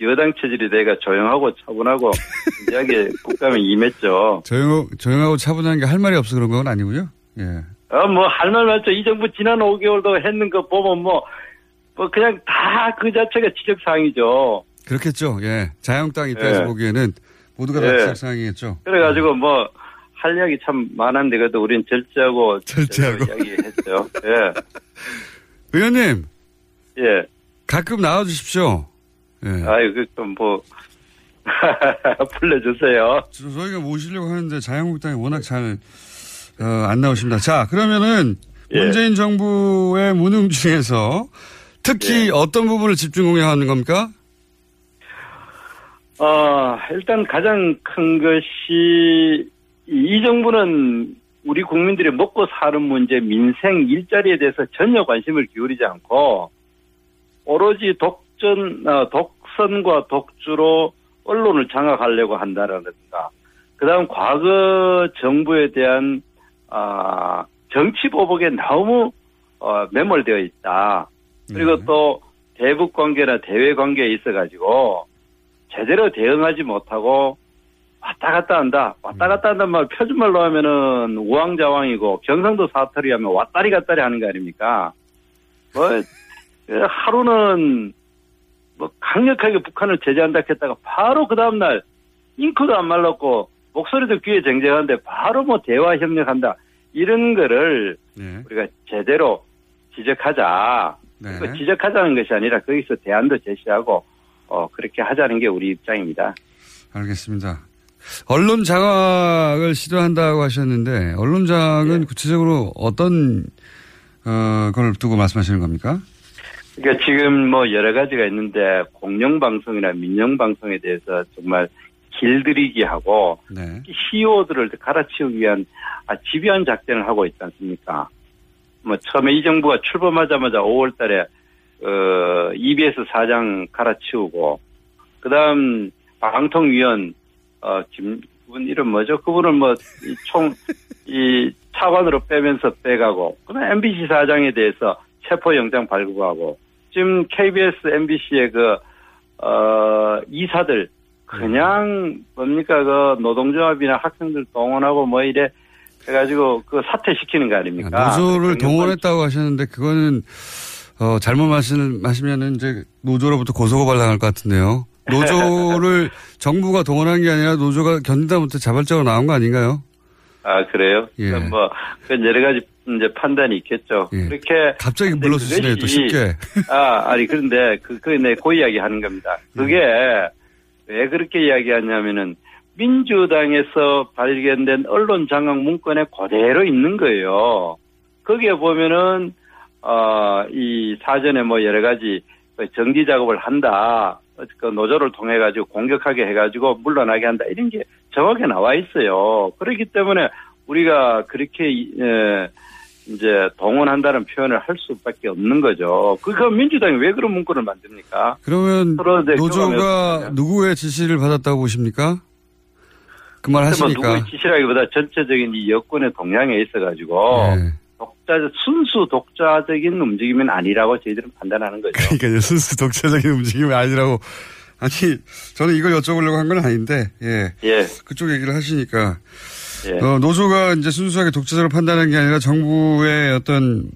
여당 체질이 내가 조용하고 차분하고 이야기 국감에 임했죠. 조용 조용하고 차분한 게 할 말이 없어 그런 건 아니고요. 예. 어, 뭐, 할말 맞죠. 이 정부 지난 5개월도 했는 거 보면 뭐, 뭐, 그냥 다 그 자체가 지적사항이죠. 그렇겠죠. 예. 자유한국당 입장에서 예. 보기에는 모두가 다 예. 지적 사항이겠죠. 그래가지고 뭐, 할 이야기 참 많은데, 그래도 우린 절제하고. 절제하고. 이야기 했어요. 예. 의원님 예. 가끔 나와주십시오. 예. 아유, 그, 좀 뭐, 불러주세요. 저- 저희가 모시려고 하는데 자유한국당이 워낙 잘, 어, 안 나오십니다. 자, 그러면은 예. 문재인 정부의 무능 중에서 특히 어떤 부분을 집중 공략하는 겁니까? 어, 일단 가장 큰 것이 이 정부는 우리 국민들이 먹고 사는 문제, 민생, 일자리에 대해서 전혀 관심을 기울이지 않고 오로지 독전, 어, 독 선과 독주로 언론을 장악하려고 한다라든가 그 다음 과거 정부에 대한 아, 정치 보복에 너무 어, 매몰되어 있다. 그리고 또 대북 관계나 대외 관계에 있어 가지고 제대로 대응하지 못하고 왔다 갔다 한다. 왔다 갔다 한단 말 표준말로 하면은 우왕좌왕이고 경상도 사투리 하면 왔다리 갔다리 하는 거 아닙니까? 뭐 하루는 뭐 강력하게 북한을 제재한다 했다가 바로 그 다음날 잉크도 안 말랐고 목소리도 귀에 쟁쟁한데 바로 뭐 대화 협력한다 이런 거를 우리가 제대로 지적하자. 그 지적하자는 것이 아니라 거기서 대안도 제시하고 어 그렇게 하자는 게 우리 입장입니다. 알겠습니다. 언론 장악을 시도한다고 하셨는데 언론 장악은 구체적으로 어떤 어, 걸 두고 말씀하시는 겁니까? 그러니까 지금 뭐 여러 가지가 있는데 공영방송이나 민영방송에 대해서 정말 길들이기 하고 네. CEO들을 갈아치우기 위한 아, 집요한 작전을 하고 있지 않습니까? 뭐 처음에 이 정부가 출범하자마자 5월 달에 어, EBS 사장 갈아치우고 그다음 방통위원 어, 김, 그분 이름 뭐죠? 그분은 뭐, 이 총, 이 차관으로 빼면서 빼가고, 그다음 MBC 사장에 대해서 체포영장 발부하고, 지금 KBS, MBC의 그, 어, 이사들, 그냥, 뭡니까, 그, 노동조합이나 학생들 동원하고 뭐 이래, 해가지고 그 사퇴시키는 거 아닙니까? 노조를 동원했다고 하셨는데 그거는 어, 잘못 마시면은 이제 노조로부터 고소고발 당할 것 같은데요. 노조를 정부가 동원한 게 아니라 노조가 견디다 못해 자발적으로 나온 거 아닌가요? 아, 그래요? 예. 뭐, 그건 여러 가지 이제 판단이 있겠죠. 그렇게. 갑자기 근데 물러주시네요, 또 쉽게. 아, 아니, 그런데 그, 그, 내, 그 이야기 하는 겁니다. 그게 왜 그렇게 이야기하냐면은 민주당에서 발견된 언론 장악 문건에 그대로 있는 거예요. 거기에 보면은, 어, 이 사전에 뭐 여러 가지 정지 작업을 한다. 그 노조를 통해 가지고 공격하게 해가지고 물러나게 한다. 이런 게 정확히 나와 있어요. 그렇기 때문에 우리가 그렇게, 에, 이제 동원한다는 표현을 할 수밖에 없는 거죠. 그, 그 민주당이 왜 그런 문구를 만듭니까? 그러면 노조가 누구의 지시를 받았다고 보십니까? 그말뭐 하시니까. 누구의 지시라기보다 전체적인 이 여권의 동향에 있어가지고 네. 독자 순수 독자적인 움직임은 아니라고 저희들은 판단하는 거죠. 그러니까 순수 독자적인 움직임이 아니라고. 아니, 저는 이걸 여쭤보려고 한 건 아닌데, 예. 예. 그쪽 얘기를 하시니까. 예. 어, 노조가 이제 순수하게 독자적으로 판단하는 게 아니라 정부의 어떤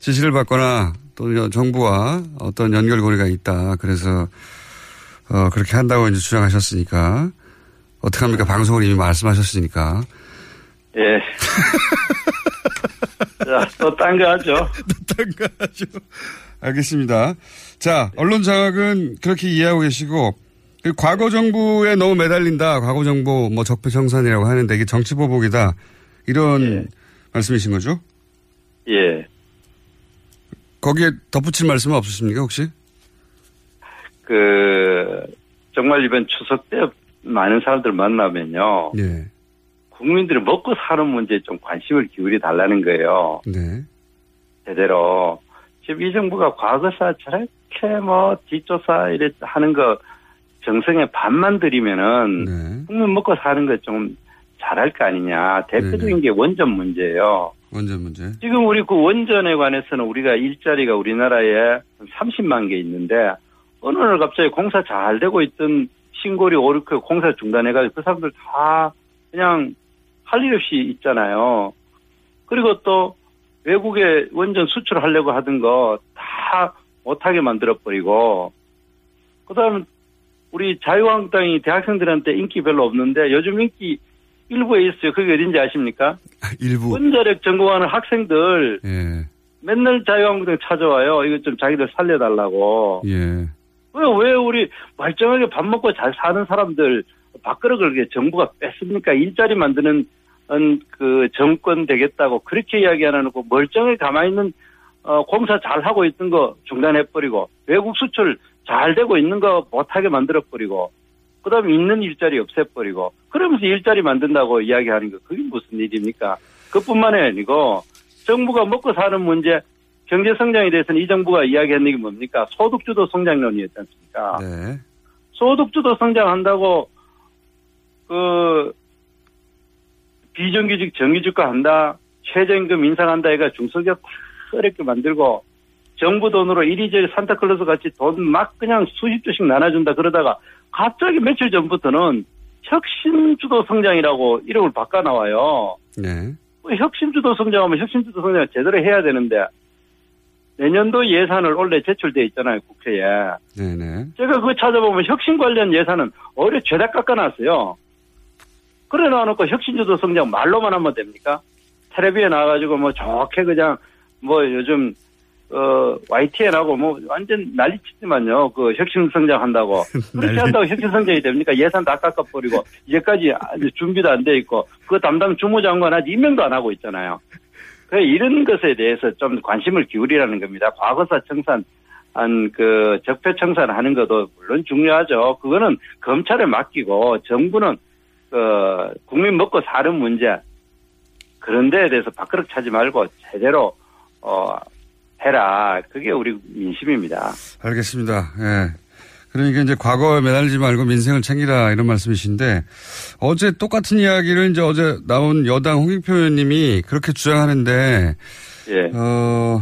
지시를 받거나 또 정부와 어떤 연결고리가 있다. 그래서, 어, 그렇게 한다고 이제 주장하셨으니까. 어떡합니까? 방송을 이미 말씀하셨으니까. 예. 자, 또 딴 거 하죠. 딴거 하죠. 알겠습니다. 자, 언론 장악은 그렇게 이해하고 계시고, 그 과거 정부에 너무 매달린다. 과거 정부 뭐 적폐청산이라고 하는데 이게 정치 보복이다. 이런 말씀이신 거죠? 예. 거기에 덧붙일 말씀은 없으십니까, 혹시? 그, 정말 이번 추석 때 많은 사람들 만나면요. 예. 국민들이 먹고 사는 문제에 좀 관심을 기울여 달라는 거예요. 네. 제대로. 지금 이 정부가 과거사 저렇게 뭐 뒷조사 이래 하는 거 정성에 반만 들이면은 국민 먹고 사는 거좀 잘할 거 아니냐. 대표적인 게 원전 문제예요. 원전 문제. 지금 우리 그 원전에 관해서는 우리가 일자리가 우리나라에 30만 개 있는데 어느 날 갑자기 공사 잘 되고 있던 신고리 오르크 공사 중단해가지고 그 사람들 다 그냥 할 일 없이 있잖아요. 그리고 또 외국에 원전 수출하려고 하던 거 다 못하게 만들어버리고 그다음 우리 자유한국당이 대학생들한테 인기 별로 없는데 요즘 인기 일부에 있어요. 그게 어딘지 아십니까? 일부. 원자력 전공하는 학생들 예. 맨날 자유한국당 찾아와요. 이거 좀 자기들 살려달라고. 예. 왜, 왜 우리 멀쩡하게 밥 먹고 잘 사는 사람들 밖으로 그렇게 정부가 뺐습니까? 일자리 만드는 음, 그 정권 되겠다고 그렇게 이야기 안 하고 멀쩡하게 가만히 있는 어, 공사 잘 하고 있던 거 중단해버리고 외국 수출 잘 되고 있는 거 못하게 만들어버리고 그다음에 있는 일자리 없애버리고 그러면서 일자리 만든다고 이야기하는 거 그게 무슨 일입니까? 그뿐만이 아니고 정부가 먹고 사는 문제 경제 성장에 대해서는 이 정부가 이야기하는 게 뭡니까? 소득주도 성장론이었지 않습니까? 네. 소득주도 성장한다고 그 비정규직 정규직화 한다 최저임금 인상한다 해가 중소기업 다 어렵게 만들고 정부 돈으로 이리저리 산타클로스 같이 돈 막 그냥 수십 조씩 나눠준다 그러다가 갑자기 며칠 전부터는 혁신주도 성장이라고 이름을 바꿔 나와요. 네. 뭐 혁신주도 성장하면 혁신주도 성장을 제대로 해야 되는데 내년도 예산을 원래 제출돼 있잖아요 국회에. 네네. 제가 그거 찾아보면 혁신 관련 예산은 오히려 죄다 깎아놨어요. 그래 놔놓고 혁신주도 성장 말로만 하면 됩니까? 텔레비에 나와가지고 뭐 좋게 그냥 뭐 요즘 어 YTN 하고 뭐 완전 난리치지만요. 그 혁신 성장한다고 그렇게 한다고 혁신 성장이 됩니까? 예산 다 깎아버리고 이제까지 준비도 안 돼 있고 그 담당 주무장관 아직 임명도 안 하고 있잖아요. 그 이런 것에 대해서 좀 관심을 기울이라는 겁니다. 과거사 청산 한그 적폐 청산하는 것도 물론 중요하죠. 그거는 검찰에 맡기고 정부는 그 국민 먹고 사는 문제 그런 데에 대해서 밥그릇 차지 말고 제대로 어 해라. 그게 우리 민심입니다. 알겠습니다. 예. 그러니까 이제 과거에 매달리지 말고 민생을 챙기라 이런 말씀이신데 어제 똑같은 이야기를 이제 어제 나온 여당 홍익표 의원님이 그렇게 주장하는데 예. 어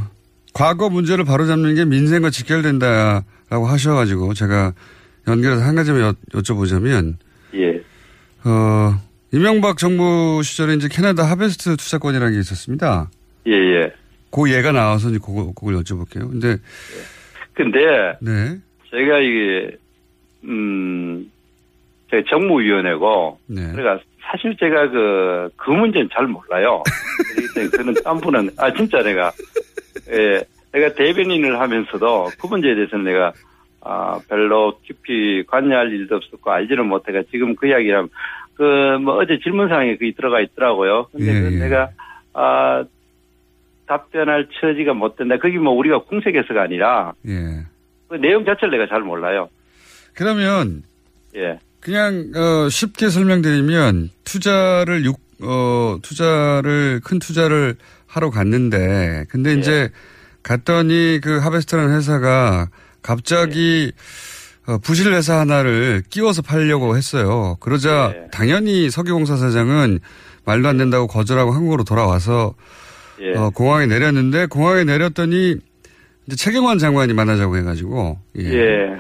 과거 문제를 바로잡는 게 민생과 직결된다라고 하셔가지고 제가 연결해서 한 가지만 여, 여쭤보자면 예. 어 이명박 정부 시절에 이제 캐나다 하베스트 투자권이라는 게 있었습니다. 예, 예. 그 예가 나와서 이제 그거, 그걸 여쭤볼게요. 근데 근데 네. 제가 이게 음 제가 정무위원회고 네. 그러니까 사실 제가 그, 그 문제는 잘 몰라요. 그는 딴 분은, 아, 진짜 내가, 예, 내가 대변인을 하면서도 그 문제에 대해서는 내가, 아, 별로 깊이 관여할 일도 없었고 알지는 못해가 지금 그 이야기라면, 그, 뭐 어제 질문사항에 그게 들어가 있더라고요. 근데 예, 그 예. 내가, 아, 답변할 처지가 못 된다. 그게 뭐 우리가 궁색해서가 아니라, 예. 그 내용 자체를 내가 잘 몰라요. 그러면 예. 그냥 어, 쉽게 설명드리면 투자를 육, 어, 투자를 큰 투자를 하러 갔는데 근데 이제 갔더니 그 하베스트라는 회사가 갑자기 어, 부실 회사 하나를 끼워서 팔려고 했어요. 그러자 당연히 석유공사 사장은 말도 안 된다고 거절하고 한국으로 돌아와서 예. 어, 공항에 내렸는데 공항에 내렸더니 이제 최경환 장관이 만나자고 해가지고 예. 예.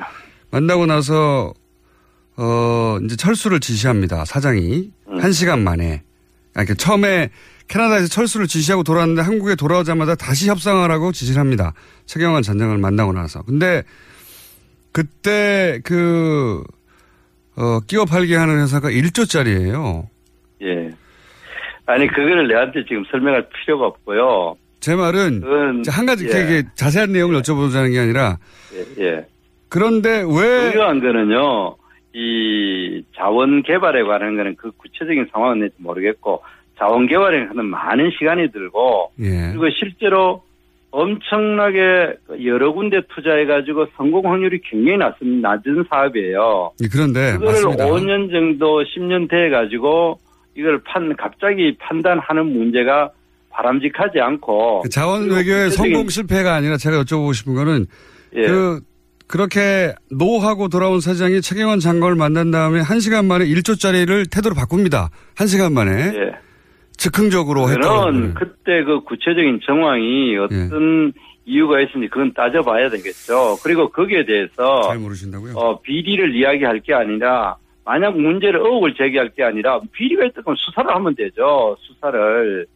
만나고 나서 어 이제 철수를 지시합니다 사장이 한 시간 만에 아, 그 처음에 캐나다에서 철수를 지시하고 돌아왔는데 한국에 돌아오자마자 다시 협상하라고 지시를 합니다 최경환 전 장관을 만나고 나서 근데 그때 그 어, 끼워 팔게 하는 회사가 1조짜리예요. 예. 아니, 그거를 내한테 지금 설명할 필요가 없고요. 제 말은 그건, 한 가지 예. 자세한 내용을 여쭤보자는 게 아니라 예, 예. 그런데 왜 중요한 거는요, 이 자원 개발에 관한 거는 그 구체적인 상황은 모르겠고, 자원 개발에 하는 많은 시간이 들고, 예. 그리고 실제로 엄청나게 여러 군데 투자해가지고 성공 확률이 굉장히 낮은, 낮은 사업이에요. 예, 그런데 그거를 맞습니다. 5년 정도, 10년 돼가지고, 이걸 판, 갑자기 판단하는 문제가 바람직하지 않고. 그 자원 외교의 성공 실패가 아니라 제가 여쭤보고 싶은 거는 예. 그 그렇게 노하고 돌아온 사장이 최경환 장관을 만난 다음에 한 시간 만에 1조짜리를 태도를 바꿉니다. 한 시간 만에 예. 즉흥적으로 했다고. 그때 그 구체적인 정황이 어떤 예. 이유가 있는지 그건 따져봐야 되겠죠. 그리고 거기에 대해서 잘 모르신다고요? 어, 비리를 이야기할 게 아니라 만약 문제를 의혹을 제기할 게 아니라 비리가 있다면 수사를 하면 되죠. 수사를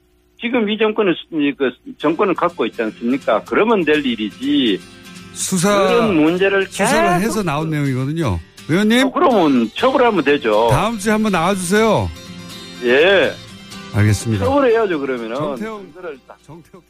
지금 이 정권은 그 정권을 갖고 있지 않습니까? 그러면 될 일이지. 수사 그런 문제를 수사를 해서 나온 내용이거든요. 의원님 어, 그러면 처벌하면 되죠. 다음 주에 한번 나와주세요. 예. 알겠습니다. 처벌해야죠 그러면은. 정태웅 정태욱